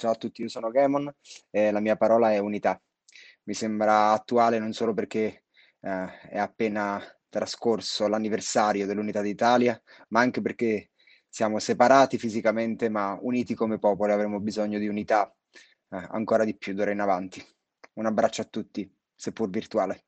Ciao a tutti, io sono Gemon e la mia parola è unità. Mi sembra attuale non solo perché eh, è appena trascorso l'anniversario dell'Unità d'Italia, ma anche perché siamo separati fisicamente ma uniti come popolo e avremo bisogno di unità eh, ancora di più d'ora in avanti. Un abbraccio a tutti, seppur virtuale.